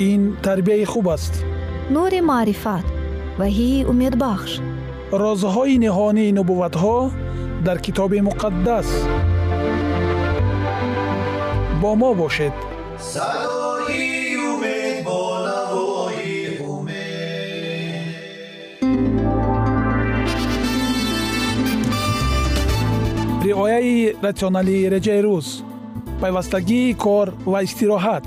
ин тарбияи хуб аст. Нури маърифат ваҳии умедбахш. Розҳои ниҳонии нубувватҳо дар китоби муқаддас. Бо мо бошед. Садои умед бо навои умед. Риояи ратсионалии реҷаи рӯз. Пайвастагии кор ва истироҳат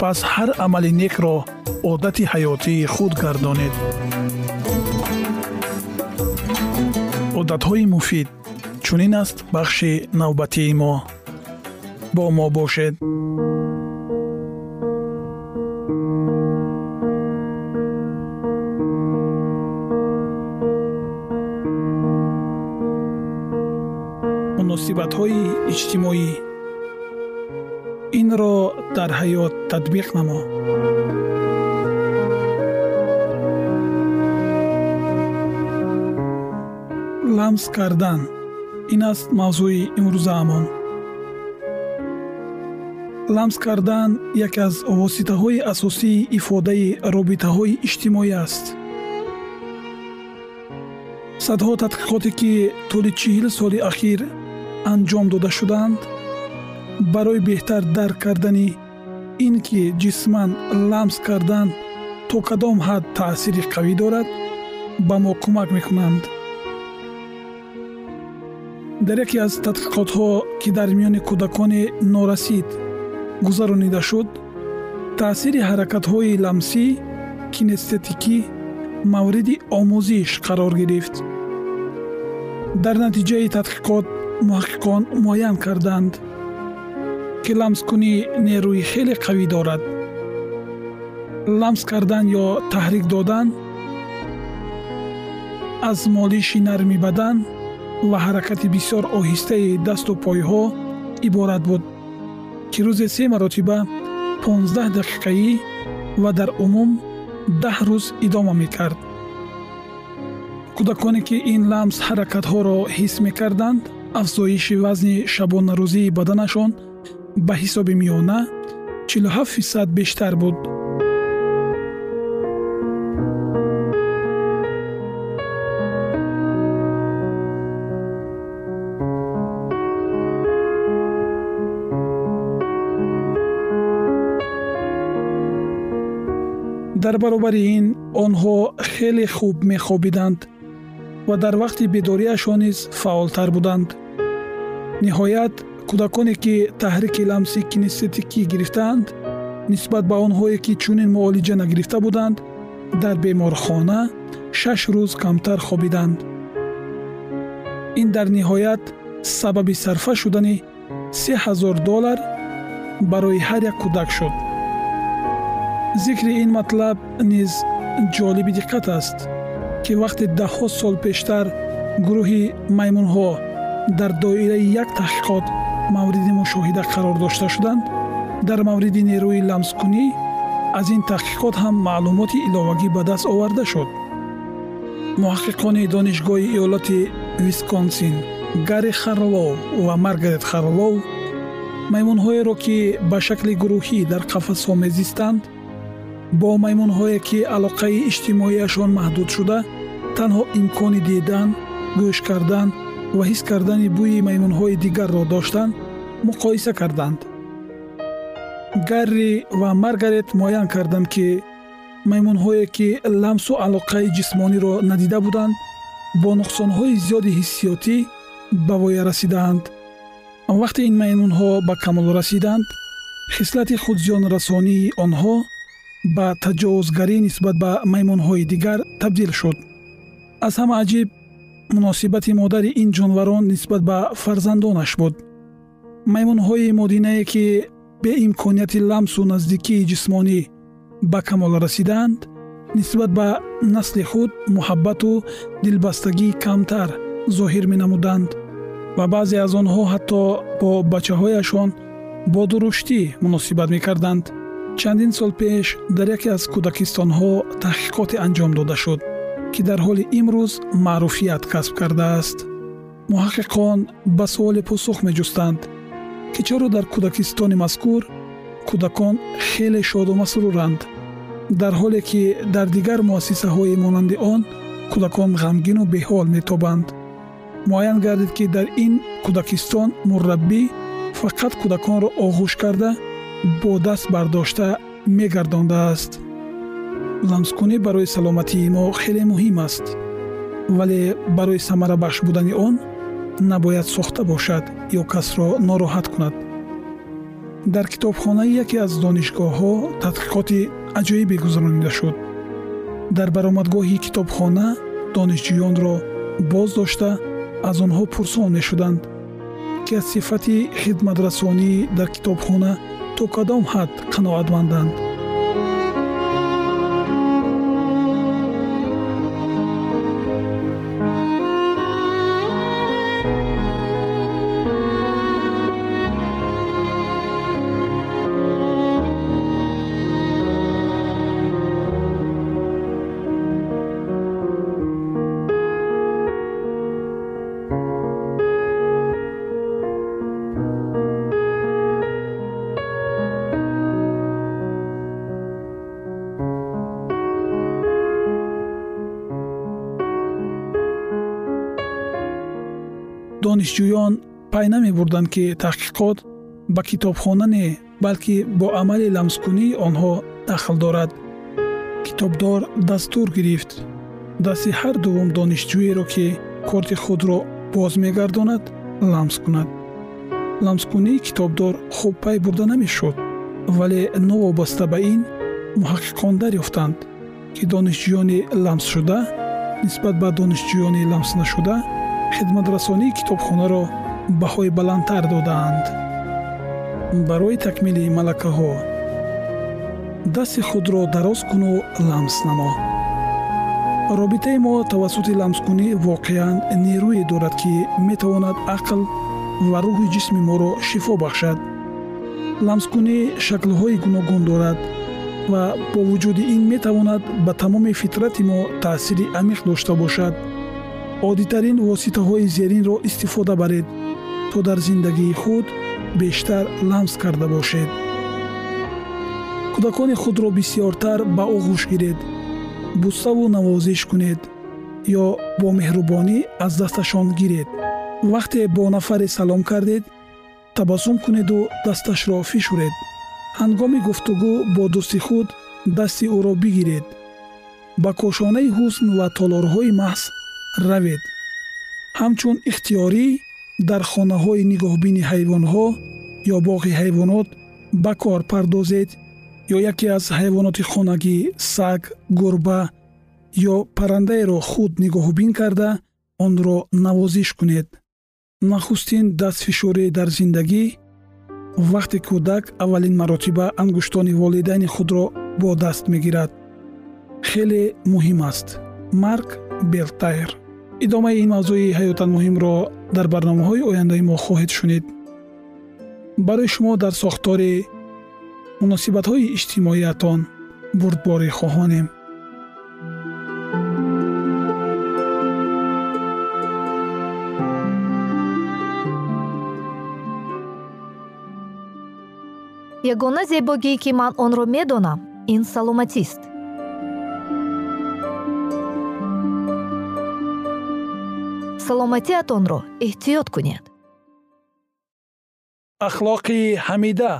пас ҳар амали некро одати ҳаётии худ гардонед. Одатҳои муфид чунин аст бахши навбатии мо? Бо мо бошед. Муносибатҳои иҷтимоӣ инро дар ҳаёт татбиқ намо. Ламс кардан. Ин аст мавзӯи имрӯзаамон ламс кардан яке аз воситаҳои асосии ифодаи робитаҳои иҷтимоӣ аст. Садҳо тадқиқоте ки тӯли чил соли ахир анҷом дода шуданд барои беҳтар дарк кардани ин ки ҷисман ламс кардан то кадом ҳад таъсири қавӣ дорад ба мо кӯмак мекунанд дар яке аз тадқиқотҳо ки дар миёни кӯдакони норасид гузаронида шуд таъсири ҳаракатҳои ламсӣ кинестетикӣ мавриди омӯзиш қарор гирифт. Дар натиҷаи тадқиқот муҳаққиқон муайян карданд ки ламскунӣ нерӯи хеле қавӣ дорад. ламс кардан ё таҳрик додан аз молиши нарми бадан ва ҳаракати бисёр оҳистаи дасту пойҳо иборат буд ки рӯзе се маротиба 15 дақиқаӣ ва дар умум даҳ рӯз идома мекард. кӯдаконе ки ин ламс ҳаракатҳоро ҳис мекарданд афзоиши вазни шабонарӯзии баданашон ба ҳисоби миёна 47 фисад бештар буд дар баробари ин онҳо хеле хуб мехобиданд ва дар вақти бедориашон низ фаъолтар буданд ниҳоят кӯдаконе ки таҳрики ламси кинестетикӣ гирифтаанд нисбат ба онҳое ки чунин муолиҷа нагирифта буданд дар беморхона шаш рӯз камтар хобиданд. Ин дар ниҳоят сабаби сарфа шудани се ҳазор доллар барои ҳар як кӯдак шуд. Зикри ин матлаб низ ҷолиби диққат аст ки вақте даҳҳо сол пештар гурӯҳи маймунҳо дар доираи як таҳқиқот мавриди мушоҳида қарор дошта шуданд. Дар мавриди нерӯи ламскунӣ аз ин таҳқиқот ҳам маълумоти иловагӣ ба даст оварда шуд. Муҳаққиқони донишгоҳи иёлати висконсин гарри харлоу ва маргарет харлоу маймунҳоеро ки ба шакли гурӯҳӣ дар қафасҳо мезистанд бо маймунҳое ки алоқаи иҷтимоияшон маҳдуд шуда танҳо имкони дидан гӯш кардан ва ҳис кардани бӯи маймунҳои дигарро доштанд муқоиса карданд. Гарри ва маргарет муайян карданд ки маймунҳое ки ламсу алоқаи ҷисмониро надида буданд бо нуқсонҳои зиёди ҳиссиётӣ ба воя расидаанд вақте ин маймунҳо ба камол расиданд хислати худзиёнрасонии онҳо ба таҷовузгарӣ нисбат ба маймунҳои дигар табдил шуд. Аз ҳама аҷиб муносибати модари ин ҷонварон нисбат ба фарзандонаш буд. Маймунҳои модинае ки беимконияти ламсу наздикии ҷисмонӣ ба камол расидаанд нисбат ба насли худ муҳаббату дилбастагӣ камтар зоҳир менамуданд ва баъзе аз онҳо ҳатто бо бачаҳояшон бо дуруштӣ муносибат мекарданд. Чандин сол пеш дар яке аз кӯдакистонҳо таҳқиқоте анҷом дода шуд ки дар ҳоли имрӯз маъруфият касб кардааст. муҳаққиқон ба суоле посух меҷустанд ки чаро дар кӯдакистони мазкур кӯдакон хеле шоду масруранд дар ҳоле ки дар дигар муассисаҳои монанди он кӯдакон ғамгину беҳол метобанд. муайян гардид ки дар ин кӯдакистон мурраббӣ фақат кӯдаконро оғӯш карда бо даст бардошта мегардондааст ламскунӣ барои саломатии мо хеле муҳим аст. Вале барои самарабахш будани он набояд сохта бошад ё касро нороҳат кунад. Дар китобхонаи яке аз донишгоҳҳо тадқиқоти аҷоибе гузаронида шуд. Дар баромадгоҳи китобхона донишҷӯёнро боз дошта аз онҳо пурсон мешуданд ки аз сифати хидматрасонӣ дар китобхона то кадом ҳад қаноатманданд донишҷӯён пай намебурданд ки таҳқиқот ба китобхона не балки бо амали ламскунии онҳо дахл дорад. Китобдор дастур гирифт. Дасти ҳар дуввум донишҷӯеро ки корти худро боз мегардонад ламс кунад. Ламскунии китобдор хуб пай бурда намешуд вале новобаста ба ин муҳаққиқон дарёфтанд ки донишҷӯёни ламсшуда нисбат ба донишҷӯёни ламснашуда хидматрасонии китобхонаро баҳои баландтар додаанд. Барои такмили малакаҳо дасти худро дароз куну ламс намо робитаи мо тавассути ламскунӣ воқеан нерӯе дорад ки метавонад ақл ва рӯҳи ҷисми моро шифо бахшад. Ламскунӣ шаклҳои гуногун дорад ва бо вуҷуди ин метавонад ба тамоми фитрати мо таъсири амиқ дошта бошад оддитарин воситаҳои зеринро истифода баред то дар зиндагии худ бештар ламс карда бошед. Кӯдакони худро бисьёртар ба оғӯш гиред буставу навозиш кунед ё бо меҳрубонӣ аз дасташон гиред. Вақте бо нафаре салом кардед табассум кунеду дасташро фишуред. Ҳангоми гуфтугӯ бо дӯсти худ дасти ӯро бигиред. Ба кошонаи ҳусн ва толорҳои маҳз равед. Ҳамчун ихтиёрӣ дар хонаҳои нигоҳбини ҳайвонҳо ё боғи ҳайвонот ба кор пардозед ё яке аз ҳайвоноти хонагӣ саг гурба ё паррандаеро худ нигоҳубин карда онро навозиш кунед. Нахустин дастфишорӣ дар зиндагӣ вақте кӯдак аввалин маротиба ангуштони волидайни худро бо даст мегирад. Хеле муҳим аст. Марк белтайр идомаи ин мавзӯи ҳаётан муҳимро дар барномаҳои ояндаи мо хоҳед шунид. Барои шумо дар сохтори муносибатҳои иҷтимоиятон бурдборӣ хоҳонем. Ягона зебогие ки ман онро медонам ин саломатист саломатиатонро эҳтиёт кунед. Ахлоқи ҳамида.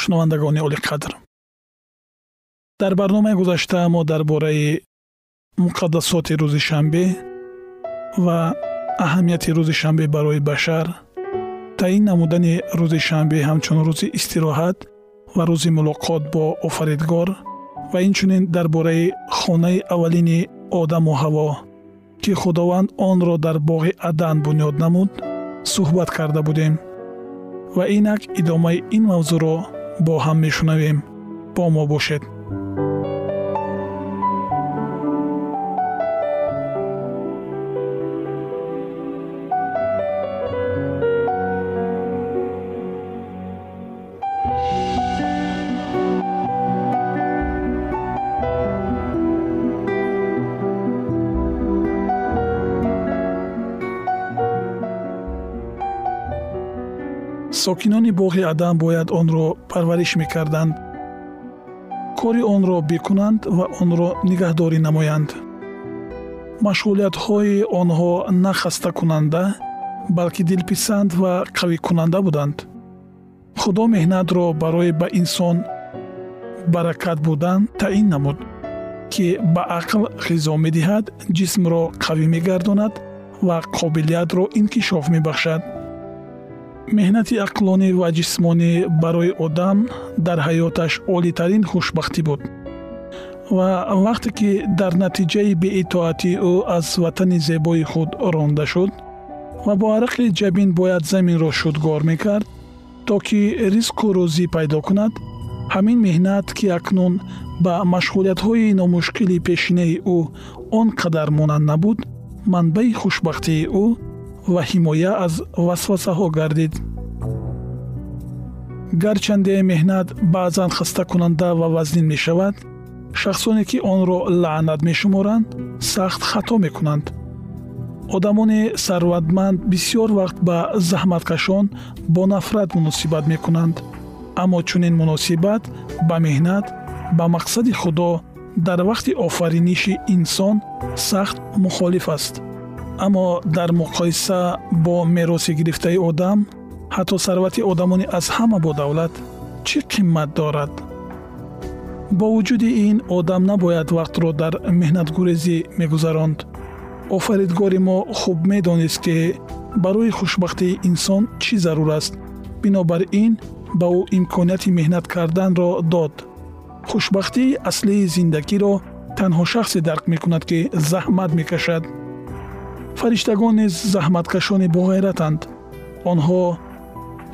Шунавандагони олиқадр дар барномаи гузашта мо дар бораи муқаддасоти рӯзи шанбе ва аҳамияти рӯзи шанбе барои башар таъин намудани рӯзи шанбе ҳамчун рӯзи истироҳат ва рӯзи мулоқот бо офаридгор ва инчунин дар бораи хонаи аввалини одаму ҳаво ки худованд онро дар боғи адан бунёд намуд суҳбат карда будем. Ва инак идомаи ин мавзӯъро бо ҳам мешунавем. Бо мо бошед сокинони боғи адам бояд онро парвариш мекарданд. Кори онро бикунанд ва онро нигаҳдорӣ намоянд. Машғулиятҳои онҳо на хастакунанда балки дилписанд ва қавикунанда буданд. Худо меҳнатро барои ба инсон баракат будан таъин намуд ки ба ақл ғизо медиҳад ҷисмро қавӣ мегардонад ва қобилиятро инкишоф мебахшад меҳнати ақлонӣ ва ҷисмонӣ барои одам дар ҳаёташ олитарин хушбахтӣ буд. Ва вақте ки дар натиҷаи беитоатии ӯ аз ватани зебои худ ронда шуд ва бо арақи ҷабин бояд заминро шудгор мекард то ки ризқу рӯзӣ пайдо кунад ҳамин меҳнат ки акнун ба машғулиятҳои номушкили пешинаи ӯ он қадар монанд набуд манбаи хушбахтии ӯ ва ҳимоя аз васвасаҳо гардид. Гарчанде меҳнат баъзан хастакунанда ва вазнин мешавад шахсоне ки онро лаънат мешуморанд сахт хато мекунанд. Одамони сарватманд бисьёр вақт ба заҳматкашон бо нафрат муносибат мекунанд. Аммо чунин муносибат ба меҳнат ба мақсади худо дар вақти офариниши инсон сахт мухолиф аст аммо дар муқоиса бо мероси гирифтаи одам ҳатто сарвати одамони аз ҳама бодавлат чӣ қимат дорад бо вуҷуди ин одам набояд вақтро дар меҳнатгурезӣ мегузаронд офаридгори мо хуб медонист ки барои хушбахтии инсон чӣ зарур аст бинобар ин ба ӯ имконияти меҳнат карданро дод хушбахтии аслии зиндагиро танҳо шахсе дарк мекунад ки заҳмат мекашад фариштагон низ заҳматкашони боғайратанд. Онҳо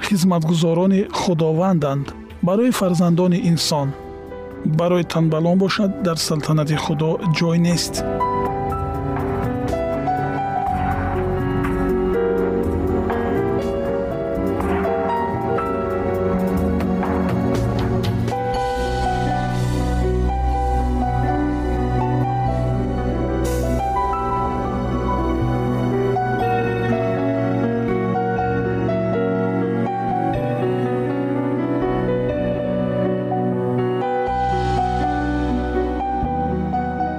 хизматгузорони худованданд барои фарзандони инсон. Барои танбалон бошад дар салтанати худо ҷой нест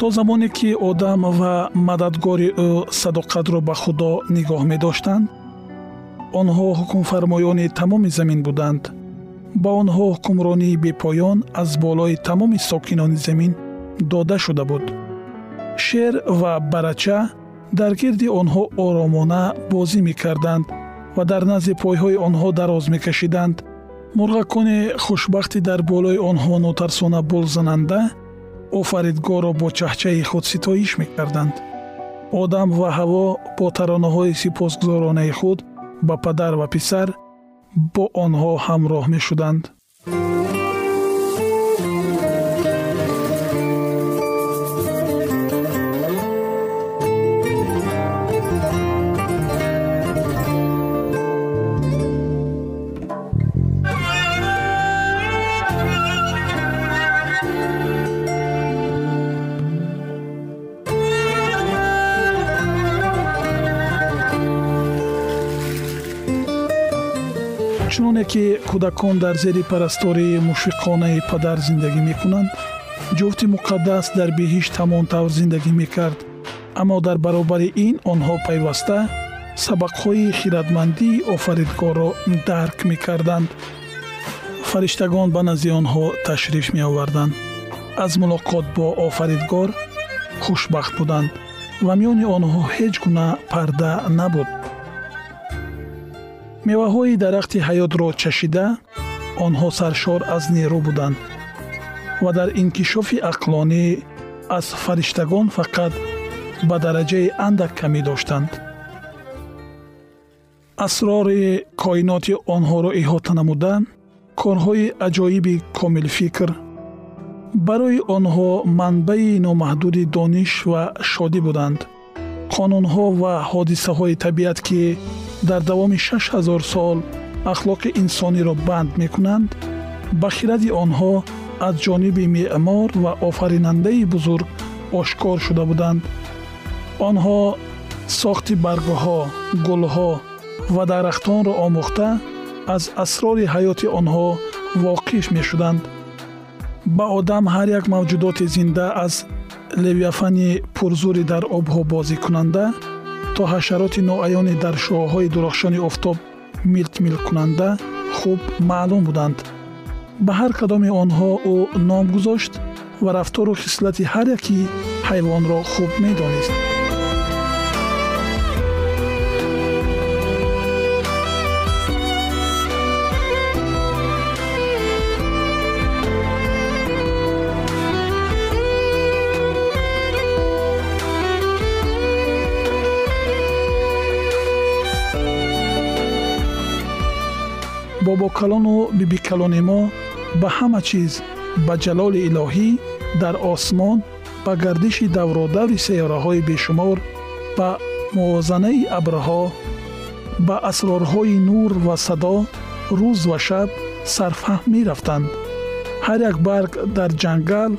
то замоне ки одам ва мададгори ӯ садоқатро ба худо нигоҳ медоштанд онҳо ҳукмфармоёни тамоми замин буданд. Ба онҳо ҳукмронии бепоён аз болои тамоми сокинони замин дода шуда буд. Шер ва барача дар гирди онҳо оромона бозӣ мекарданд ва дар назди пойҳои онҳо дароз мекашиданд. Мурғакони хушбахти дар болои онҳо нотарсона болзананда офаридгорро бо чаҳчаи худ ситоиш мекарданд. одам ва ҳаво бо таронаҳои сипосгузоронаи худ ба падар ва писар бо онҳо ҳамроҳ мешуданд чуноне ки кӯдакон дар зери парастории мушфиқонаи падар зиндагӣ мекунанд. Ҷуфти муқаддас дар биҳишт ҳамон тавр зиндагӣ мекард. Аммо дар баробари ин онҳо пайваста сабақҳои хиратмандии офаридгорро дарк мекарданд. Фариштагон ба назди онҳо ташриф меоварданд. Аз мулоқот бо офаридгор хушбахт буданд ва миёни онҳо ҳеҷ гуна парда набуд меваҳои дарахти ҳаётро чашида онҳо саршор аз нерӯ буданд ва дар инкишофи ақлонӣ аз фариштагон фақат ба дараҷаи андак камӣ доштанд. Асрори коиноти онҳоро иҳота намуда корҳои аҷоиби комилфикр барои онҳо манбаи номаҳдуди дониш ва шодӣ буданд қонунҳо ва ҳодисаҳои табиат ки дар давоми 6000 сол ахлоқи инсониро банд мекунанд ба хиради онҳо аз ҷониби меъмор ва офаринандаи бузург ошкор шуда буданд. Онҳо сохти баргҳо гулҳо ва дарахтонро омӯхта аз асрори ҳаёти онҳо воқиф мешуданд. Ба одам ҳар як мавҷудоти зинда аз левиафани пурзури дар обҳо бозикунанда то ҳашароти ноаёне дар шоҳҳои дурахшони офтоб милтмилкунанда хуб маълум буданд. Ба ҳар кадоми онҳо ӯ ном гузошт ва рафтору хислати ҳар яки ҳайвонро хуб медонист бобокалону бибикалони мо ба ҳама чиз ба ҷалоли илоҳӣ дар осмон ба гардиши давродаври сайёраҳои бешумор ба мувозанаи абрҳо ба асрорҳои нур ва садо рӯз ва шаб сарфаҳм мерафтанд. Ҳар як барг дар ҷангал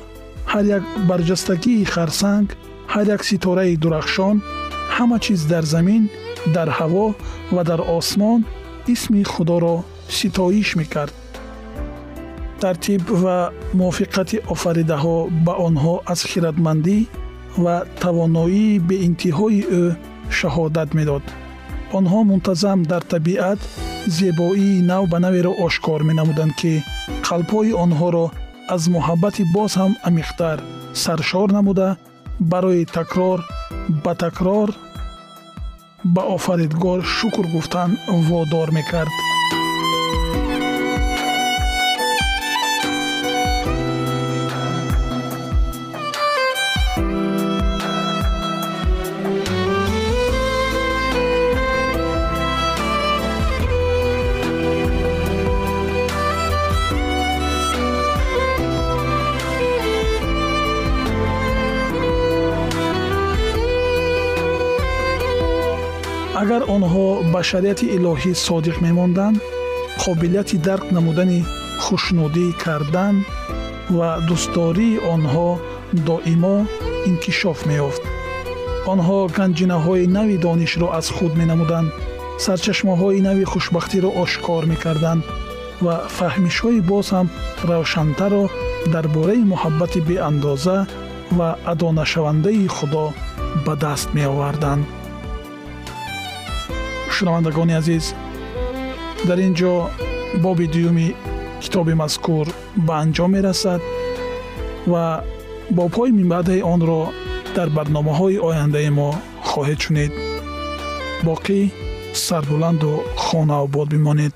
ҳар як барҷастагии харсанг ҳар як ситораи дурахшон ҳама чиз дар замин дар ҳаво ва дар осмон исми худоро ситоиш мекард. Тартиб ва мувофиқати офаридаҳо ба онҳо аз хиратмандӣ ва тавоноии беинтиҳои ӯ шаҳодат медод. Онҳо мунтазам дар табиат зебоии нав ба наверо ошкор менамуданд ки қалбҳои онҳоро аз муҳаббати боз ҳам амиқтар саршор намуда барои такрор ба такрор ба офаридгор шукр гуфтан водор мекард агар онҳо ба шариати илоҳӣ содиқ мемонданд қобилияти дарк намудани хушнудӣ кардан ва дӯстдории онҳо доимо инкишоф меёфт. онҳо ганҷинаҳои нави донишро аз худ менамуданд сарчашмаҳои нави хушбахтиро ошкор мекарданд ва фаҳмишҳои боз ҳам равшантарро дар бораи муҳаббати беандоза ва адонашавандаи худо ба даст меоварданд шунавандагони азиз. Дар ин ҷо боби дуюми китоби мазкур ба анҷом мерасад ва бобҳои минбаъдаи онро дар барномаҳои ояндаи мо хоҳед шунед боқӣ сарбуланду хонаобод бимонед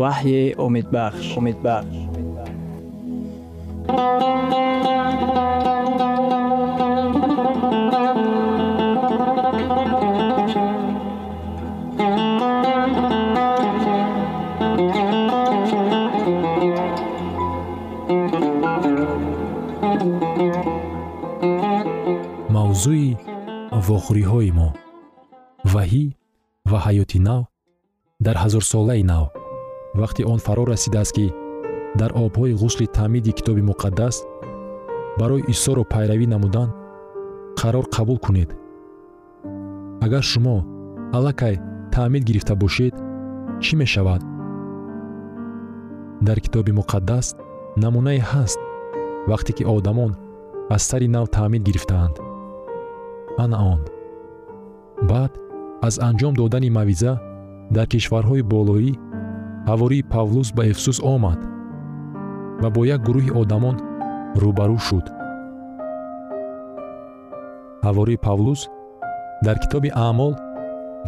ваҳйи умедбахш умедбахш мавзӯи вохӯриҳои мо. Ваҳӣ ва ҳаёти нав дар ҳазорсолаи нав вақте он фаро расидааст ки дар обҳои ғусли таъмиди китоби муқаддас барои исоро пайравӣ намудан қарор қабул кунед. Агар шумо аллакай таъмид гирифта бошед чӣ мешавад? Дар китоби муқаддас намунае ҳаст вақте ки одамон аз сари нав таъмид гирифтаанд. Ана он. Баъд аз анҷом додани мавъиза дар кишварҳои болоӣ ҳавории павлус ба эфсус омад ва бо як гурӯҳи одамон рӯбарӯ шуд. Ҳавории павлус дар китоби аъмол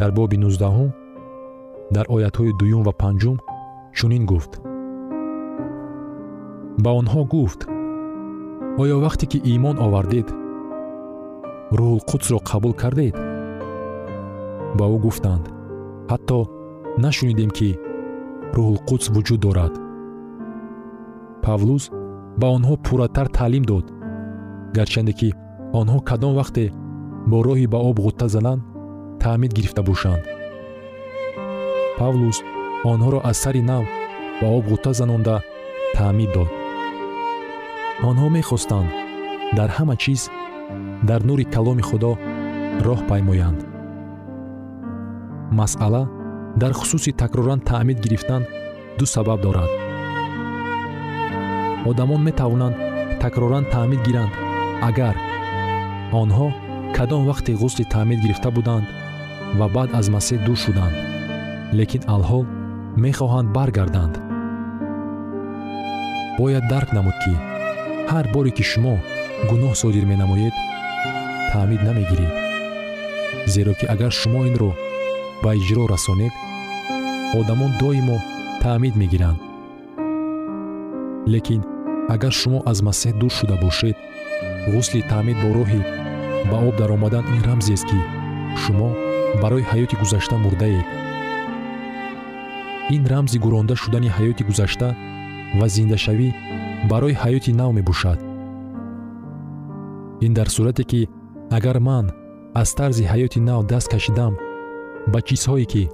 дар боби нуздаҳум дар оятҳои дуюм ва панҷум чунин гуфт. Ба онҳо гуфт оё вақте ки имон овардед рӯҳулқудсро қабул кардед? Ба ӯ гуфтанд ҳатто нашунидем ки рӯҳулқудс вуҷуд дорад. Павлус ба онҳо пурратар таълим дод гарчанде ки онҳо кадом вақте бо роҳи ба об ғутта задан таъмид гирифта бошанд. Павлус онҳоро аз сари нав ба об ғутта занонда таъмид дод. Онҳо мехостанд дар ҳама чиз дар нури каломи худо роҳ паймоянд. Масъала дар хусуси такроран таъмид гирифтан ду сабаб дорад. Одамон метавонанд такроран таъмид гиранд. Агар онҳо кадом вақте ғусли таъмид гирифта буданд ва баъд аз масеҳ дур шуданд лекин алҳол мехоҳанд баргарданд. Бояд дарк намуд ки ҳар боре ки шумо гуноҳ содир менамоед таъмид намегиред. Зеро ки агар шумо инро ба иҷро расонед одамон доимо таъмид мегиранд. Лекин агар шумо аз масеҳ дур шуда бошед ғусли таъмид бо роҳи ба об даромадан ин рамзест ки шумо барои ҳаёти гузашта мурдаед. Ин рамзи гуронда шудани ҳаёти гузашта ва зиндашавӣ барои ҳаёти нав мебошад. Ин дар сурате ки агар ман аз тарзи ҳаёти нав даст кашидам ба чизҳое ки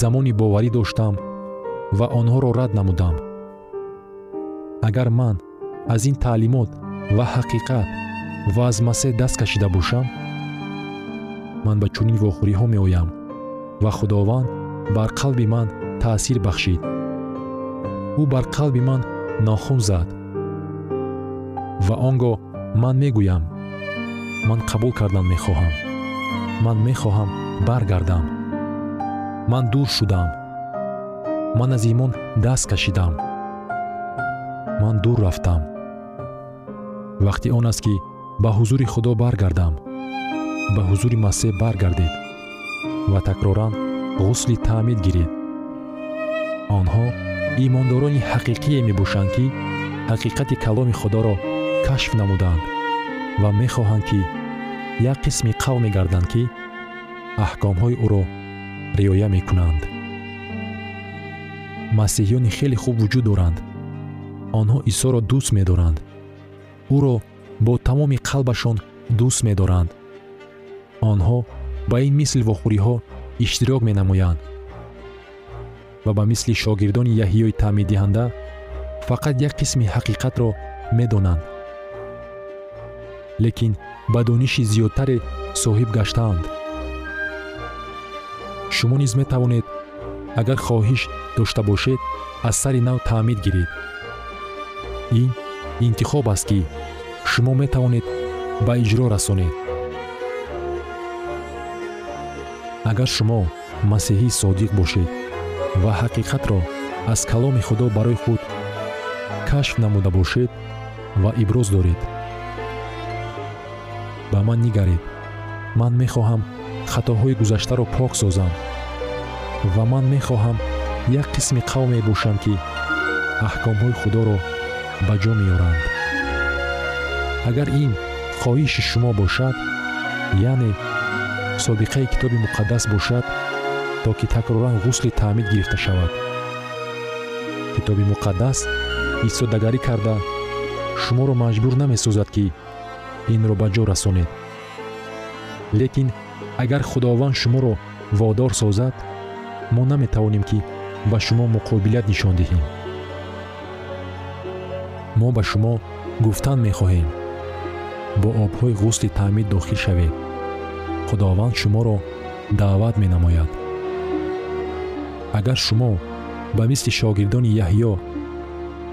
замони боварӣ доштам ва онҳоро рад намудам. Агар ман аз ин таълимот ва ҳақиқат ва аз масеҳ даст кашида бошам ман ба чунин вохӯриҳо меоям ва худованд бар қалби ман таъсир бахшид. Ӯ бар қалби ман нохун зад ва он гоҳ ман мегӯям. Ман қабул кардан мехоҳам. Ман мехоҳам баргардам ман дур шудам. Ман аз имон даст кашидам. Ман дур рафтам. Вақти он аст ки ба ҳузури худо баргардам. Ба ҳузури масеҳ баргардед ва такроран ғусли таъмид гиред. Онҳо имондорони ҳақиқие мебошанд ки ҳақиқати каломи худоро кашф намуданд ва мехоҳанд ки як қисми қавме гарданд ки аҳкомҳои ӯро риоя мекунанд. Масеҳиёни хеле хуб вуҷуд доранд. Онҳо исоро дӯст медоранд. Ӯро бо тамоми қалбашон дӯст медоранд. Онҳо ба ин мисли вохӯриҳо иштирок менамоянд. Ва ба мисли шогирдони яҳиёи таъмидиҳанда фақат як қисми ҳақиқатро медонанд. Лекин ба дониши зиёдтаре соҳиб гаштаанд шумо низ метавонед агар хоҳиш дошта бошед аз сари нав таъмид гиред. Ин интихоб аст ки шумо метавонед ба иҷро расонед. Агар шумо масеҳӣ содиқ бошед ва ҳақиқатро аз каломи худо барои худ кашф намуда бошед ва иброз доред ба ман нигаред. Ман мехоҳам хатоҳои гузаштаро пок созам ва ман мехоҳам як қисми қавме бошам ки аҳкомҳои худоро ба ҷо меоранд агар ин хоҳиши шумо бошад яъне собиқаи китоби муқаддас бошад то ки такроран ғусли таъмид гирифта шавад. Китоби муқаддас истодагарӣ карда шуморо маҷбур намесозад ки инро ба ҷо расонед. Лекин агар худованд шуморо водор созад мо наметавонем ки ба шумо муқобилат нишон диҳем. Мо ба шумо гуфтан мехоҳем. Бо обҳои ғусли таъмид дохил шавед. Худованд шуморо даъват менамояд. Агар шумо ба мисли шогирдони яҳьё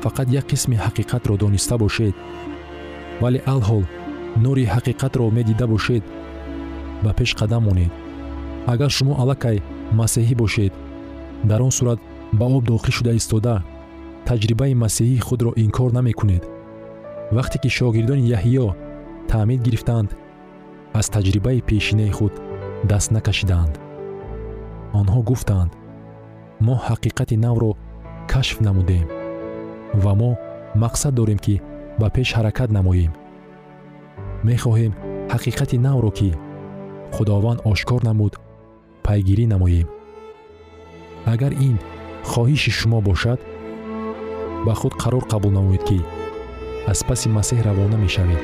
фақат як қисми ҳақиқатро дониста бошед вале алҳол нури ҳақиқатро медида бошед ба пеш қадам монед. Агар шумо аллакай масеҳӣ бошед. Дар он сурат ба об дохил шуда истода таҷрибаи масеҳии худро инкор намекунед. Вақте ки шогирдони яҳьё таъмид гирифтанд аз таҷрибаи пешинаи худ даст накашиданд онҳо гуфтанд мо ҳақиқати навро кашф намудем ва мо мақсад дорем ки ба пеш ҳаракат намоем. Мехоҳем ҳақиқати навро ки худованд ошкор намуд пайгирӣ намоем агар ин хоҳиши шумо бошад ба худ қарор қабул намоед ки аз паси масеҳ равона мешавед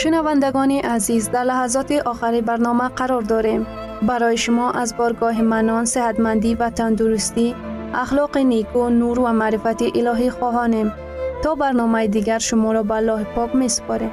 шунавандагони азиз дар лаҳазоти охари барнома қарор дорем барои шумо аз боргоҳи манон сеҳатмандӣ ва тандурустӣ ахлоқи неку нур ва маърифати илоҳӣ хоҳонем то барномаи дигар шуморо ба аллоҳи пок месупорем